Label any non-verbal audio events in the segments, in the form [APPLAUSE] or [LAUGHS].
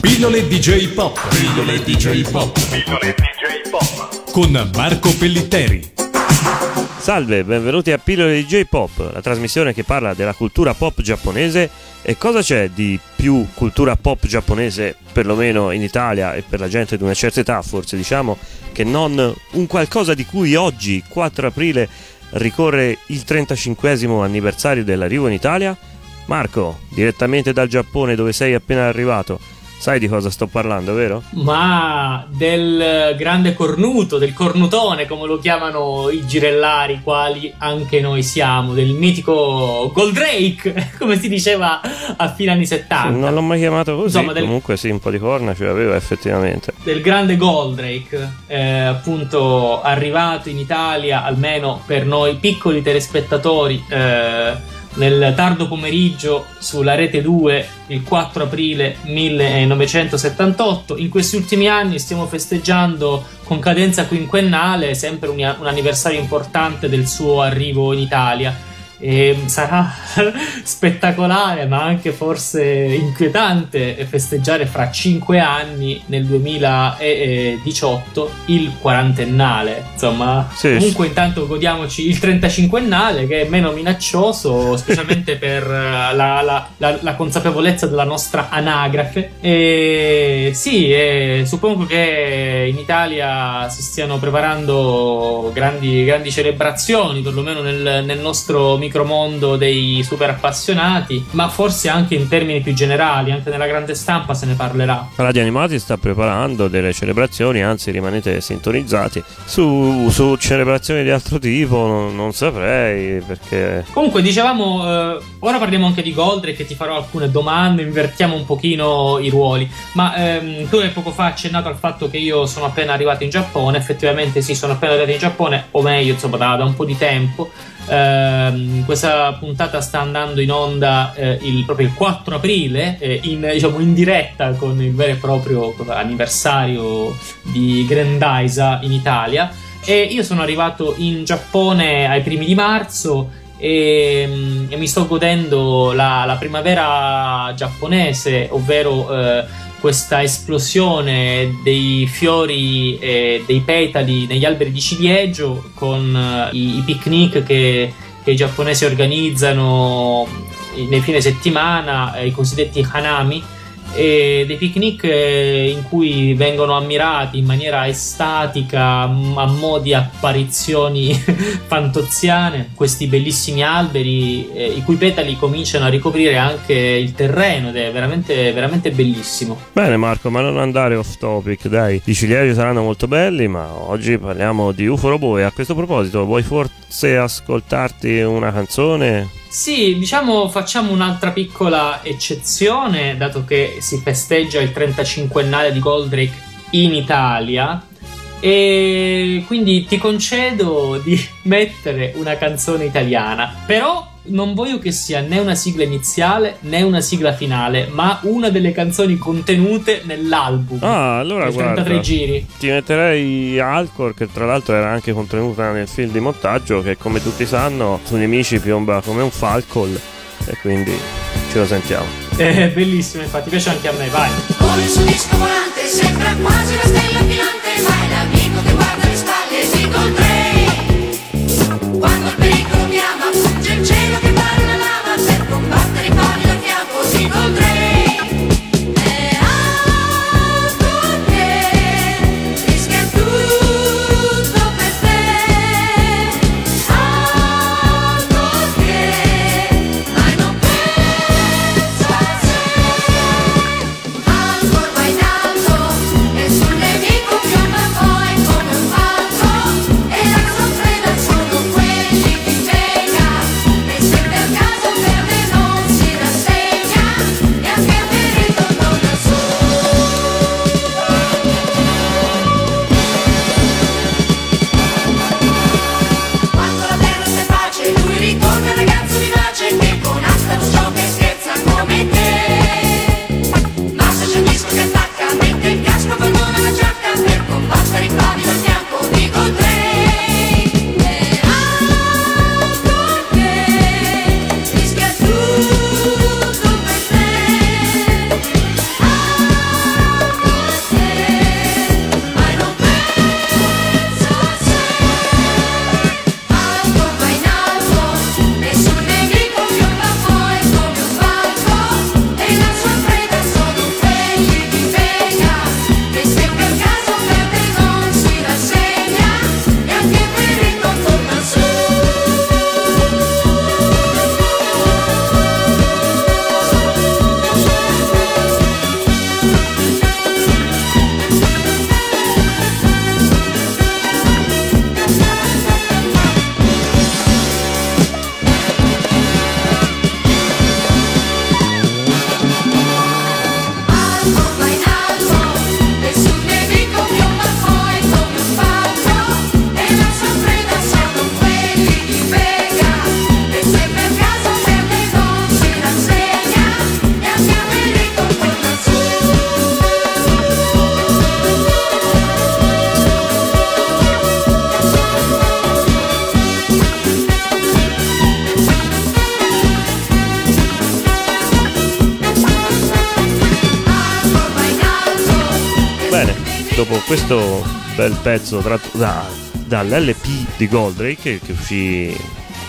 Pillole DJ Pop. Pillole DJ Pop. Pillole DJ Pop. Con Marco Pellitteri. Salve, benvenuti a Pillole DJ Pop, la trasmissione che parla della cultura pop giapponese e cosa c'è di più cultura pop giapponese, perlomeno in Italia e per la gente di una certa età, forse diciamo, che non un qualcosa di cui oggi, 4 aprile, ricorre il 35 anniversario dell'arrivo in Italia? Marco, direttamente dal Giappone dove sei appena arrivato, sai di cosa sto parlando, vero? Ma del grande cornuto, del cornutone, come lo chiamano i girellari, quali anche noi siamo, del mitico Goldrake, [LAUGHS] come si diceva a fine anni 70. Non l'ho mai chiamato così, Insomma, del... comunque sì, un po' di corna ce l'avevo effettivamente. Del grande Goldrake, eh, appunto arrivato in Italia, almeno per noi piccoli telespettatori, eh, nel tardo pomeriggio sulla rete 2 il 4 aprile 1978. In questi ultimi anni stiamo festeggiando con cadenza quinquennale sempre un, un anniversario importante del suo arrivo in Italia e sarà [LAUGHS] spettacolare ma anche forse inquietante festeggiare fra 5 anni nel 2018 il quarantennale insomma sì. comunque intanto godiamoci il 35ennale che è meno minaccioso specialmente [LAUGHS] per la, la, la, la, consapevolezza della nostra anagrafe e sì e suppongo che in Italia si stiano preparando grandi, grandi celebrazioni perlomeno nel, nel nostro micromondo dei super appassionati, ma forse anche in termini più generali, anche nella grande stampa se ne parlerà. Radio Animati sta preparando delle celebrazioni, anzi rimanete sintonizzati su, su celebrazioni di altro tipo, non, non saprei perché... Comunque dicevamo, eh, ora parliamo anche di Goldrake che ti farò alcune domande, invertiamo un pochino i ruoli, ma ehm, tu hai poco fa accennato al fatto che io sono appena arrivato in Giappone, effettivamente sì, sono appena arrivato in Giappone, o meglio, insomma, da, da un po' di tempo. Eh, questa puntata sta andando in onda eh, il, proprio il 4 aprile, eh, in, diciamo, in, diretta con il vero e proprio anniversario di Grandaisa in Italia. E io sono arrivato in Giappone ai primi di marzo e, mm, e mi sto godendo la, la primavera giapponese, ovvero eh, questa esplosione dei fiori e dei petali negli alberi di ciliegio con uh, i, i, picnic che, che, i giapponesi organizzano nei fine settimana, eh, i cosiddetti hanami e dei picnic eh, in cui vengono ammirati in maniera estatica a mo' di apparizioni [LAUGHS] fantoziane questi bellissimi alberi eh, i cui petali cominciano a ricoprire anche il terreno ed è veramente, veramente bellissimo. Bene Marco ma non andare off topic dai. I ciliegi saranno molto belli ma oggi parliamo di UFO Robot e a questo proposito vuoi forse ascoltarti una canzone? Sì, diciamo facciamo un'altra piccola eccezione, dato che si festeggia il 35ennale di Goldrake in Italia. E quindi ti concedo di [LAUGHS] mettere una canzone italiana. Però non voglio che sia né una sigla iniziale né una sigla finale, ma una delle canzoni contenute nell'album. Ah, allora guarda. 33 giri. Ti metterei Alcor, che tra l'altro era anche contenuta nel film di montaggio, che come tutti sanno, su nemici piomba come un falcol. E quindi ce lo sentiamo. È [LAUGHS] bellissimo, infatti, piace anche a me, vai. Come su disco volante, sembra quasi la stella filante, ma è questo bel pezzo tratto da- dall'LP di Goldrake che uscì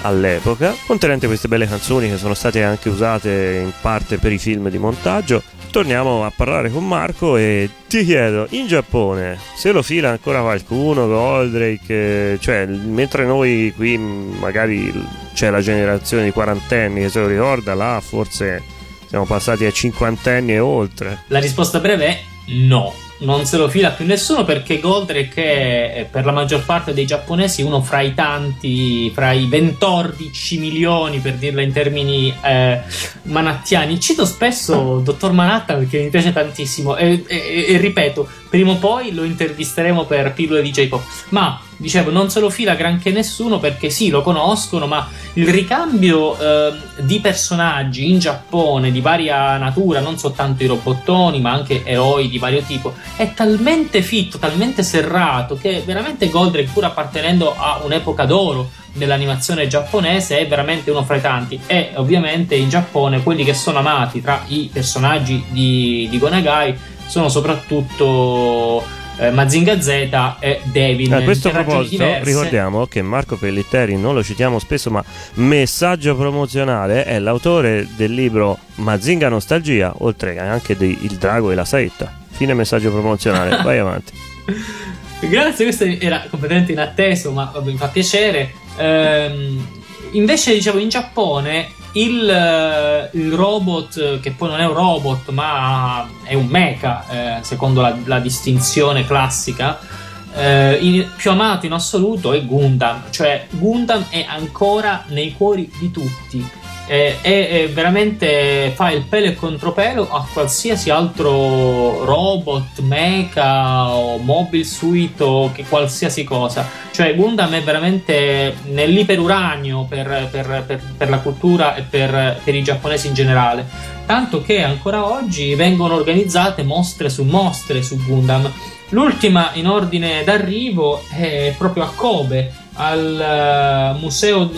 all'epoca, contenente queste belle canzoni che sono state anche usate in parte per i film di montaggio, torniamo a parlare con Marco e ti chiedo, in Giappone se lo fila ancora qualcuno Goldrake, cioè mentre noi qui magari c'è la generazione di quarantenni che se lo ricorda, là forse siamo passati ai cinquantenni e oltre. La risposta breve è no. Non se lo fila più nessuno perché Goldrake è per la maggior parte dei giapponesi uno fra i tanti, fra i 14 milioni per dirla in termini eh, manattiani. Cito spesso Dottor Manatta perché mi piace tantissimo e, e- e ripeto, prima o poi lo intervisteremo per pillole di J-Pop. Ma dicevo, non se lo fila granché nessuno perché sì, lo conoscono, ma il ricambio eh, di personaggi in Giappone di varia natura, non soltanto i robottoni, ma anche eroi di vario tipo, è talmente fitto, talmente serrato che veramente Goldrake, pur appartenendo a un'epoca d'oro dell'animazione giapponese, è veramente uno fra i tanti. E ovviamente in Giappone quelli che sono amati tra i personaggi di, di Gonagai sono soprattutto eh, Mazinga Z e Devil. A questo proposito, ricordiamo che Marco Pellitteri, non lo citiamo spesso, ma messaggio promozionale, è l'autore del libro Mazinga Nostalgia, oltre che anche di Il Drago e la Saetta. Fine messaggio promozionale, [LAUGHS] vai avanti. Grazie, questo era completamente inatteso, ma mi fa piacere. Ehm, invece, dicevo, in Giappone il, eh, il robot, che poi non è un robot, ma è un mecha, eh, secondo la, la distinzione classica, eh, in- più amato in assoluto è Gundam. Cioè, Gundam è ancora nei cuori di tutti. Eh, e e veramente fa il pelo e contropelo a qualsiasi altro robot, mecha o mobile suite o che qualsiasi cosa. Cioè, Gundam è veramente nell'iperuranio per, per- per- per la cultura e per, per i giapponesi in generale. Tanto che ancora oggi vengono organizzate mostre su mostre su Gundam. L'ultima in ordine d'arrivo è proprio a Kobe, al eh, museo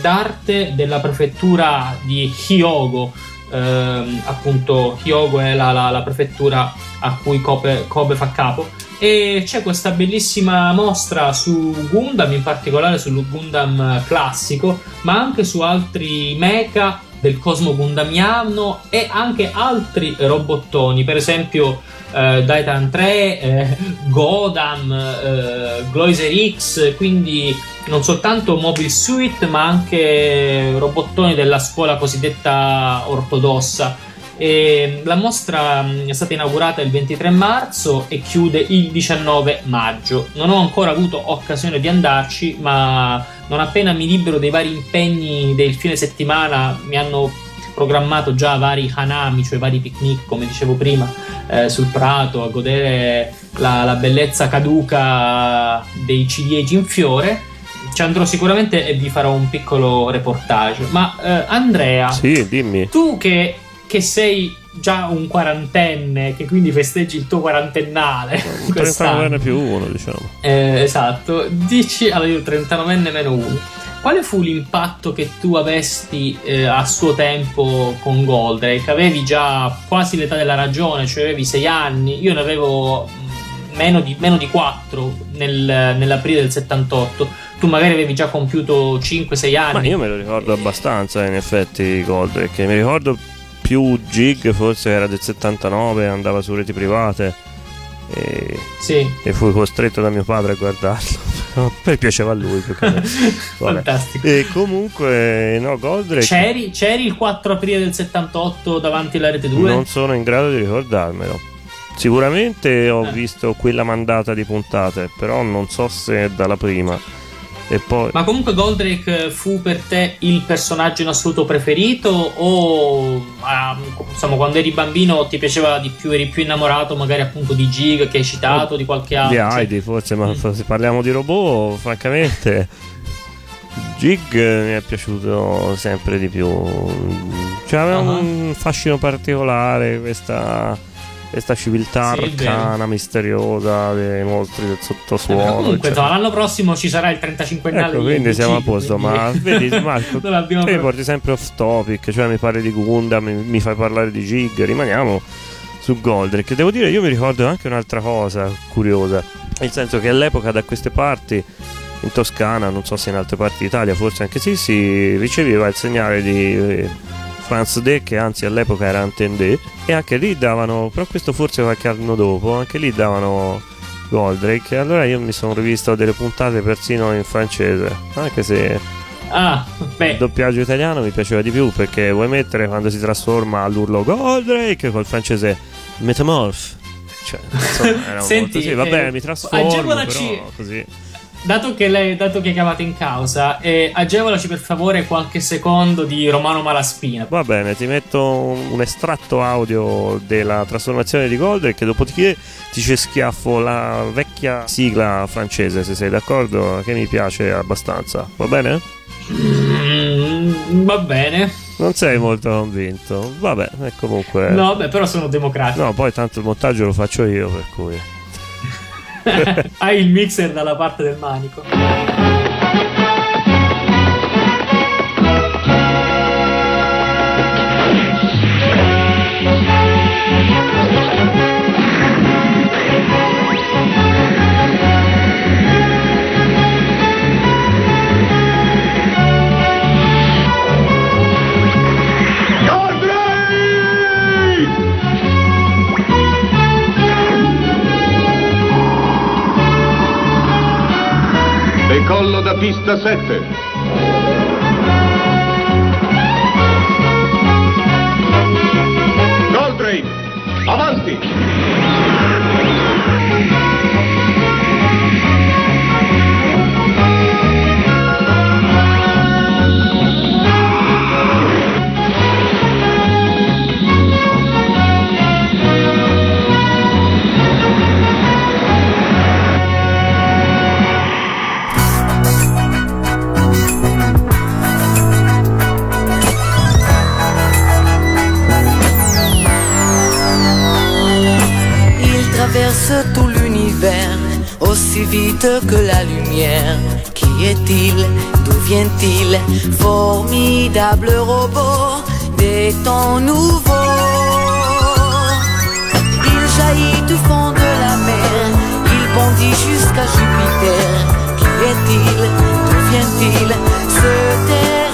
d'arte della prefettura di Hyogo. Ehm, appunto, Hyogo è la, la- la prefettura a cui Kobe, Kobe fa capo. E c'è questa bellissima mostra su Gundam, in particolare sul Gundam classico, ma anche su altri mecha del cosmo gundamiano e anche altri robottoni, per esempio eh, Daitan 3, eh, Godam, eh, Gloiser X, quindi non soltanto Mobile Suite ma anche robottoni della scuola cosiddetta ortodossa. E la mostra mh, è stata inaugurata il 23 marzo e chiude il 19 maggio. Non ho ancora avuto occasione di andarci, ma non appena mi libero dei vari impegni del fine settimana mi hanno programmato già vari hanami, cioè vari picnic, come dicevo prima, eh, sul prato a godere la, la bellezza caduca dei ciliegi in fiore. Ci andrò sicuramente e vi farò un piccolo reportage. Ma eh, Andrea, Sì, dimmi. tu che, che sei già un quarantenne, che quindi festeggi il tuo quarantennale, Un quest'anno. 39 più uno, diciamo. Eh, esatto, dici allora io 39enne meno 1. Quale fu l'impatto che tu avesti eh, a suo tempo con Goldrake? Avevi già quasi l'età della ragione, cioè avevi 6 anni, io ne avevo mh, meno di, meno di 4 nel- nell'aprile del 78. Tu magari avevi già compiuto 5-6 anni. Ma io me lo ricordo abbastanza, in effetti, Goldrake. Mi ricordo più Gig, forse era del 79, andava su reti private. E, Sì. e fui costretto da mio padre a guardarlo. Però Poi piaceva a lui. [LAUGHS] Fantastico. E comunque, no, Goldrake. C'eri, c'eri il 4 aprile del 78 davanti alla rete 2? Non sono in grado di ricordarmelo. Sicuramente ho Eh. visto quella mandata di puntate, però non so se è dalla prima. Poi... Ma comunque Goldrake fu per te il personaggio in assoluto preferito o ah, insomma quando eri bambino ti piaceva di più, eri più innamorato magari appunto di Gig che hai citato, di qualche altro? Di Heidi forse, ma Mm. se parliamo di robot, francamente, Jig mi è piaciuto sempre di più. Cioè, aveva Ah. un fascino particolare, questa, questa civiltà Sì, arcana, misteriosa dei mostri del eh, sottosuolo. comunque cioè. l'anno prossimo ci sarà il 35 anni Ecco, quindi siamo a posto. Ma [LAUGHS] vedi, Marco, [LAUGHS] te mi proprio- porti sempre off topic, cioè mi parli di Gundam, mi, mi fai parlare di Jig, rimaniamo su Goldrake. Devo dire, io mi ricordo anche un'altra cosa curiosa, nel senso che all'epoca da queste parti, in Toscana, non so se in altre parti d'Italia, forse anche sì, si riceveva il segnale di eh, France D, che anzi all'epoca era Antenne e anche lì davano, però questo forse qualche anno dopo, anche lì davano Goldrake. E allora io mi sono rivisto delle puntate persino in francese, anche se Ah, il beh, doppiaggio italiano mi piaceva di più perché vuoi mettere quando si trasforma all'urlo Goldrake col francese Metamorph. Cioè, insomma, era [LAUGHS] Senti, molto sì, vabbè, eh, mi trasformo però così. Dato che lei dato che è chiamata in causa, eh, agevolaci per favore qualche secondo di Romano Malaspina. Va bene, ti metto un, estratto audio della trasformazione di Goldrake, dopodiché ti ci schiaffo la vecchia sigla francese, se sei d'accordo, che mi piace abbastanza. Va bene? Mm, va bene. Non sei molto convinto. Vabbè, comunque No, beh, però sono democratico. No, poi tanto il montaggio lo faccio io, per cui [LAUGHS] Hai il mixer dalla parte del manico. Decollo da pista 7. Goldrake, avanti! Que la lumière. Qui est-il? D'où vient-il? Formidable robot des temps nouveaux. Il jaillit du fond de la mer, il bondit jusqu'à Jupiter. Qui est-il? D'où vient-il? Ce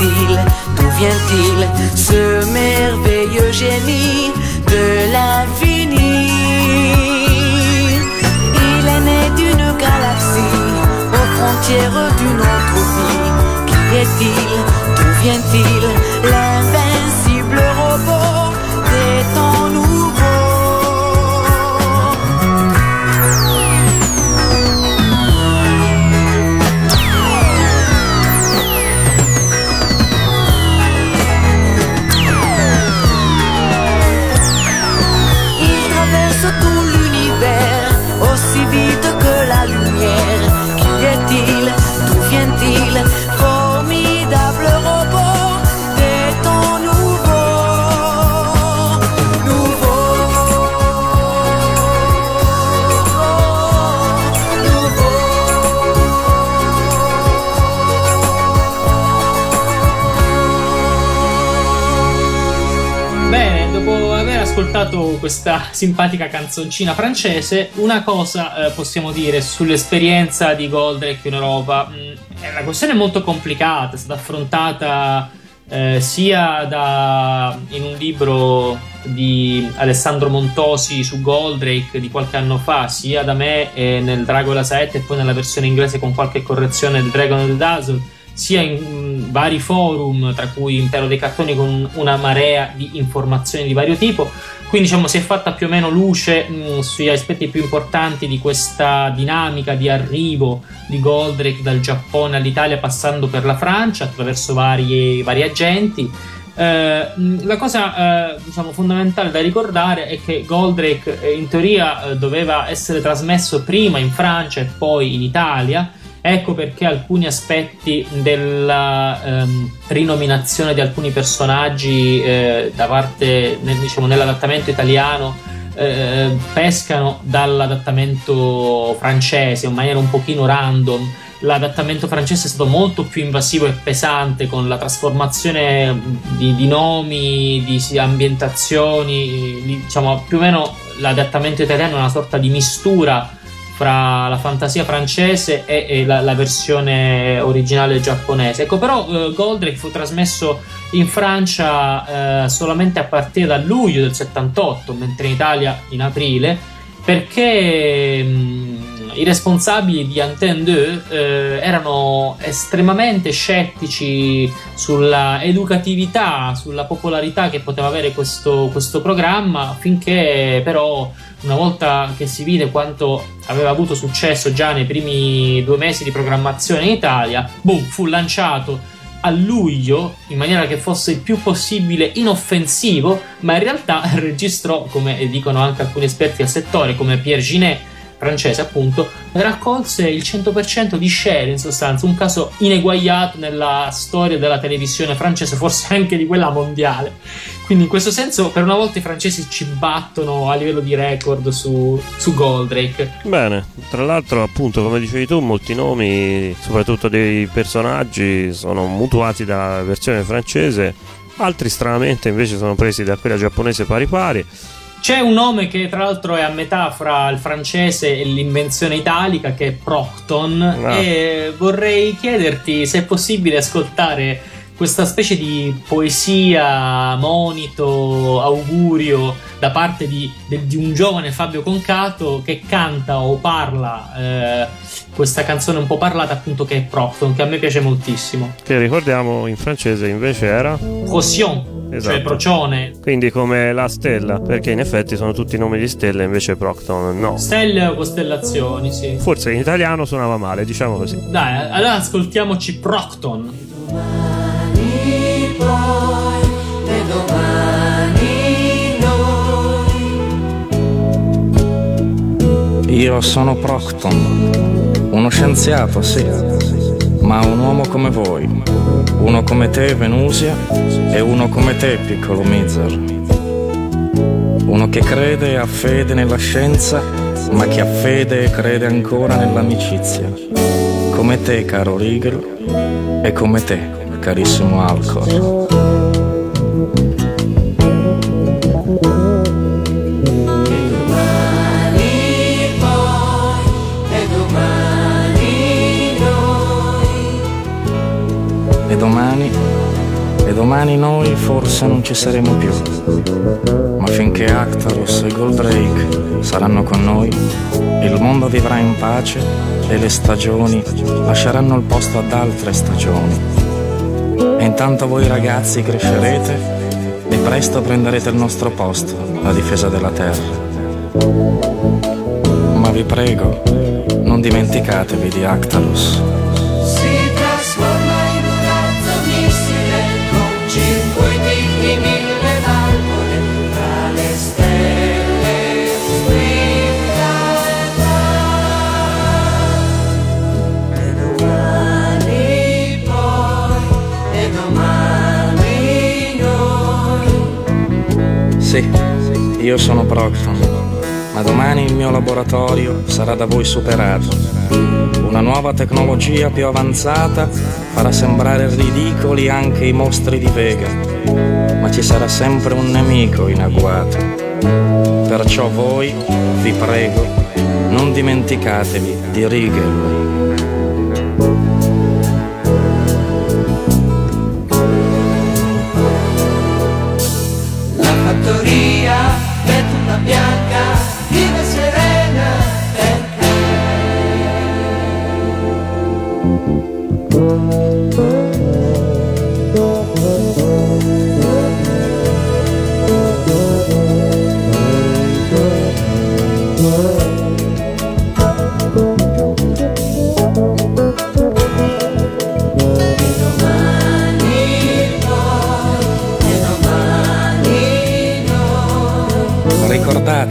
D'où vient-il Ce merveilleux génie de l'infini? Il est né d'une galaxie aux frontières d'une autre vie. Qui est-il D'où vient-il questa simpatica canzoncina francese, una cosa eh, possiamo dire sull'esperienza di Goldrake in Europa. Mm, è una questione molto complicata, è stata affrontata eh, sia da, in un libro di Alessandro Montosi su Goldrake di qualche anno fa, sia da me eh, nel Dragola 7 e poi nella versione inglese con qualche correzione del Dragon of the Dazzle sia in mm, vari forum, tra cui Impero dei Cartoni, con una marea di informazioni di vario tipo. Quindi diciamo si è fatta più o meno luce mh, sugli aspetti più importanti di questa dinamica di arrivo di Goldrake dal Giappone all'Italia passando per la Francia attraverso vari, vari agenti. Eh, mh, la cosa eh, diciamo, fondamentale da ricordare è che Goldrake eh, in teoria eh, doveva essere trasmesso prima in Francia e poi in Italia Ecco perché alcuni aspetti della ehm, rinominazione di alcuni personaggi eh, da parte, nel, diciamo, nell'adattamento italiano eh, pescano dall'adattamento francese in maniera un pochino random. L'adattamento francese è stato molto più invasivo e pesante con la trasformazione di, di nomi, di ambientazioni, di, diciamo più o meno l'adattamento italiano è una sorta di mistura fra la fantasia francese e, e la, la, versione originale giapponese. Ecco, però eh, Goldrake fu trasmesso in Francia eh, solamente a partire da luglio del 78, mentre in Italia in aprile, perché mh, i responsabili di Antenne 2 eh, erano estremamente scettici sulla educatività, sulla popolarità che poteva avere questo, questo programma, finché però una volta che si vide quanto aveva avuto successo già nei primi due mesi di programmazione in Italia, boom, fu lanciato a luglio in maniera che fosse il più possibile inoffensivo, ma in realtà [LAUGHS] registrò, come dicono anche alcuni esperti del settore, come Pierre Ginet, francese appunto, raccolse il 100% di share in sostanza, un caso ineguagliato nella storia della televisione francese, forse anche di quella mondiale. Quindi in questo senso per una volta i francesi ci battono a livello di record su, su Goldrake. Bene, tra l'altro appunto come dicevi tu molti nomi, soprattutto dei personaggi, sono mutuati dalla versione francese, altri stranamente invece sono presi da quella giapponese pari pari. C'è un nome che tra l'altro è a metà fra il francese e l'invenzione italica che è Procton Ah. e vorrei chiederti se è possibile ascoltare questa specie di poesia, monito, augurio da parte di, de- di un giovane Fabio Concato che canta o parla eh, questa canzone un po' parlata appunto che è Procton che a me piace moltissimo. Che ricordiamo in francese invece era Procyon, Esatto. cioè procione. quindi come la stella, perché in effetti sono tutti nomi di stelle, invece Procton no. Stelle o costellazioni, sì. Forse in italiano suonava male, diciamo così. Dai, allora ascoltiamoci Procton. Io sono Procton, uno scienziato, sì, ma un uomo come voi, uno come te, Venusia, e uno come te, piccolo Mizar. Uno che crede e ha fede nella scienza, ma che ha fede e crede ancora nell'amicizia. Come te, caro Rigel, e come te, carissimo Alcor. E domani noi forse non ci saremo più. Ma finché Actarus e Goldrake saranno con noi, il mondo vivrà in pace e le stagioni lasceranno il posto ad altre stagioni. E intanto voi ragazzi crescerete e presto prenderete il nostro posto, la difesa della terra. Ma vi prego, non dimenticatevi di Actarus. Sì, io sono Procton, ma domani il mio laboratorio sarà da voi superato Una nuova tecnologia più avanzata farà sembrare ridicoli anche i mostri di Vega, ma ci sarà sempre un nemico in agguato. Perciò voi, vi prego, non dimenticatevi di Riegel. È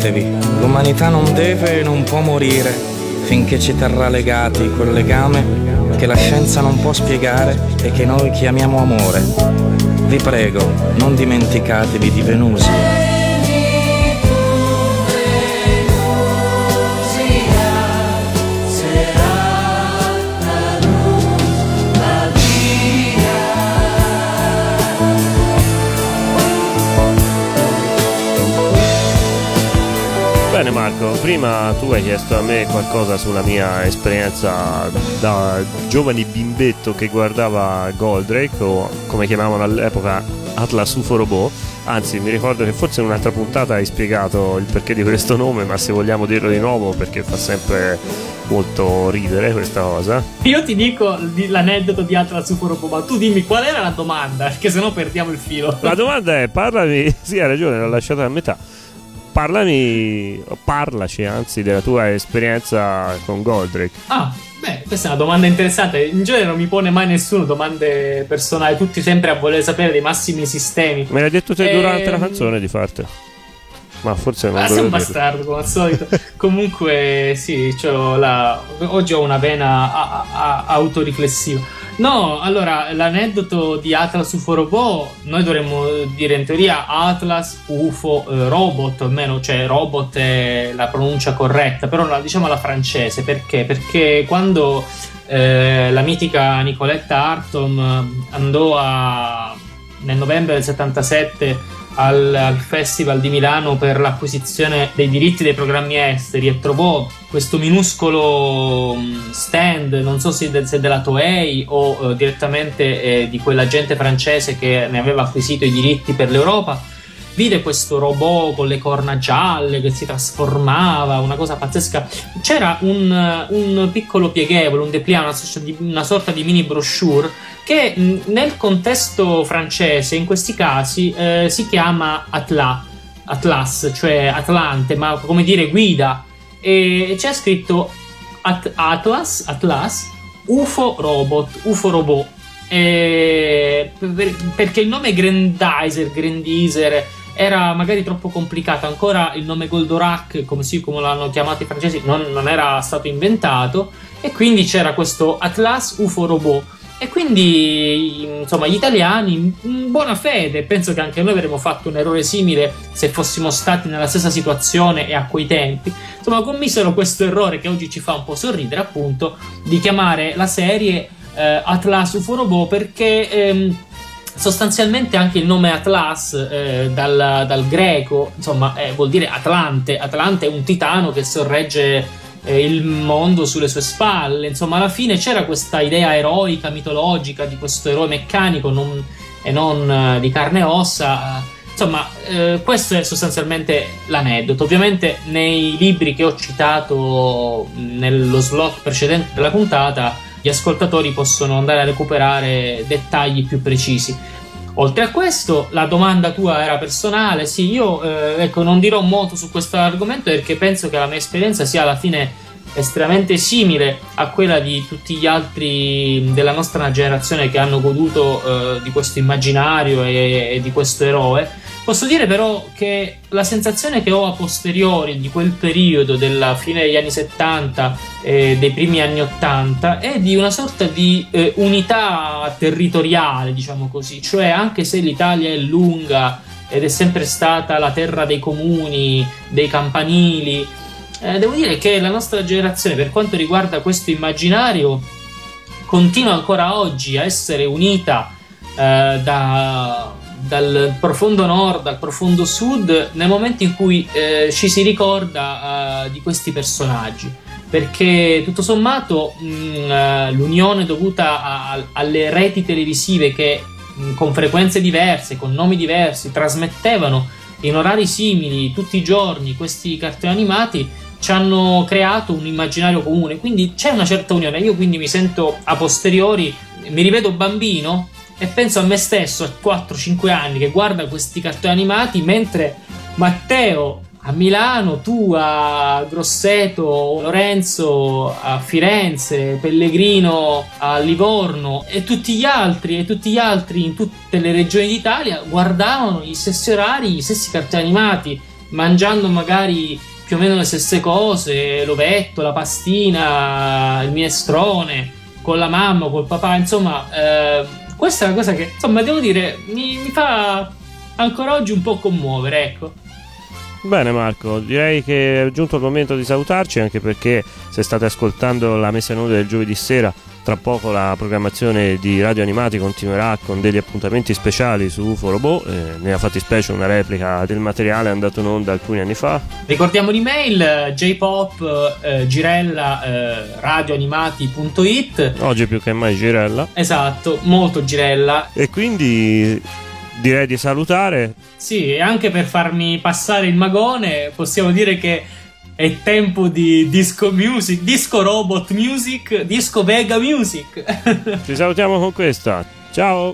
Ricordatevi, l'umanità non deve e non può morire finché ci terrà legati quel legame che la scienza non può spiegare e che noi chiamiamo amore. Vi prego, non dimenticatevi di Venusia. Marco, prima tu hai chiesto a me qualcosa sulla mia esperienza da giovane bimbetto che guardava Goldrake o come chiamavano all'epoca Atlas UFO Robot. Anzi, mi ricordo che forse in un'altra puntata hai spiegato il perché di questo nome, ma se vogliamo dirlo di nuovo perché fa sempre molto ridere questa cosa. Io ti dico di- l'aneddoto di Atlas UFO Robot, ma tu dimmi qual era la domanda, perché sennò perdiamo il filo. La domanda è, parlami, sì hai ragione, l'ho lasciata a metà. Parlami, parlaci anzi della tua esperienza con Goldrake. Ah, beh, questa è una domanda interessante. In genere non mi pone mai nessuno domande personali, tutti sempre a voler sapere dei massimi sistemi. Me l'hai detto te Ehm, durante la canzone di fartelo. Ma forse non Ah, sei un bastardo come al solito. [LAUGHS] Comunque, sì, la- oggi ho una vena a- a- autoriflessiva. No, allora, l'aneddoto di Atlas UFO Robot, noi dovremmo dire in teoria Atlas UFO eh, Robot, almeno, cioè robot è la pronuncia corretta, però la, diciamo la francese, perché? Perché quando eh, la mitica Nicoletta Artom andò a, nel novembre del 77 al, al Festival di Milano per l'acquisizione dei diritti dei programmi esteri e trovò questo minuscolo mh, stand, non so se, de- se della Toei o eh, direttamente eh, di quell'agente francese che ne aveva acquisito i diritti per l'Europa. Vide questo robot con le corna gialle che si trasformava, una cosa pazzesca. C'era un, eh, un piccolo pieghevole, un dépliant, una, una sorta di mini brochure che mh, nel contesto francese, in questi casi, eh, si chiama Atlas, Atlas, cioè Atlante, ma come dire guida. E c'è scritto At- Atlas, Atlas, UFO Robot, UFO Robot. E- per- perché il nome Grandizer, Grandizer era magari troppo complicato. Ancora il nome Goldorak, come, si, come l'hanno chiamato i francesi, non, non era stato inventato. E quindi c'era questo Atlas UFO Robot. E quindi, insomma, gli italiani, in buona fede, penso che anche noi avremmo fatto un errore simile se fossimo stati nella stessa situazione e a quei tempi. Insomma, commisero questo errore che oggi ci fa un po' sorridere, appunto, di chiamare la serie eh, Atlas UFO Robot perché ehm, sostanzialmente anche il nome Atlas eh, dal, dal greco, insomma, eh, vuol dire Atlante. Atlante è un titano che sorregge eh, il mondo sulle sue spalle. Insomma, alla fine c'era questa idea eroica, mitologica di questo eroe meccanico non- e non eh, di carne e ossa. Insomma, eh, questo è sostanzialmente l'aneddoto. Ovviamente, nei libri che ho citato nello slot precedente della puntata, gli ascoltatori possono andare a recuperare dettagli più precisi. Oltre a questo, la domanda tua era personale. Sì, io eh, ecco, non dirò molto su questo argomento perché penso che la mia esperienza sia alla fine estremamente simile a quella di tutti gli altri della nostra generazione che hanno goduto eh, di questo immaginario e, e di questo eroe. Posso dire però che la sensazione che ho a posteriori di quel periodo della fine degli anni 70 e dei primi anni 80 è di una sorta di eh, unità territoriale, diciamo così, cioè anche se l'Italia è lunga ed è sempre stata la terra dei comuni, dei campanili, eh, devo dire che la nostra generazione, per quanto riguarda questo immaginario, continua ancora oggi a essere unita eh, da- dal profondo nord al profondo sud nel momento in cui eh, ci si ricorda eh, di questi personaggi. Perché tutto sommato mh, eh, l'unione dovuta a- alle reti televisive che mh, con frequenze diverse, con nomi diversi, trasmettevano in orari simili tutti i giorni questi cartoni animati ci hanno creato un immaginario comune, quindi c'è una certa unione. Io quindi mi sento a posteriori, mi rivedo bambino e penso a me stesso a 4-5 anni che guarda questi cartoni animati mentre Matteo a Milano, tu a Grosseto, Lorenzo a Firenze, Pellegrino a Livorno e tutti gli altri e tutti gli altri in tutte le regioni d'Italia guardavano gli stessi orari, gli stessi cartoni animati, mangiando magari più o meno le stesse cose, l'ovetto, la pastina, il minestrone, con la mamma, col papà, insomma, eh, questa è una cosa che, insomma, devo dire, mi, mi fa ancora oggi un po' commuovere, ecco. Bene Marco, direi che è giunto il momento di salutarci anche perché se state ascoltando la messa in onda del giovedì sera, tra poco la programmazione di Radio Animati continuerà con degli appuntamenti speciali su UFO Robot, eh, ne ha fatti specie una replica del materiale andato in onda alcuni anni fa. Ricordiamo l'email eh, jpop eh, girella eh, radioanimati.it Oggi più che mai Girella. Esatto, molto girella. E quindi direi di salutare. Sì, e anche per farmi passare il magone, possiamo dire che è tempo di disco music, disco robot music, disco vega music. [LAUGHS] Ci salutiamo con questa. Ciao!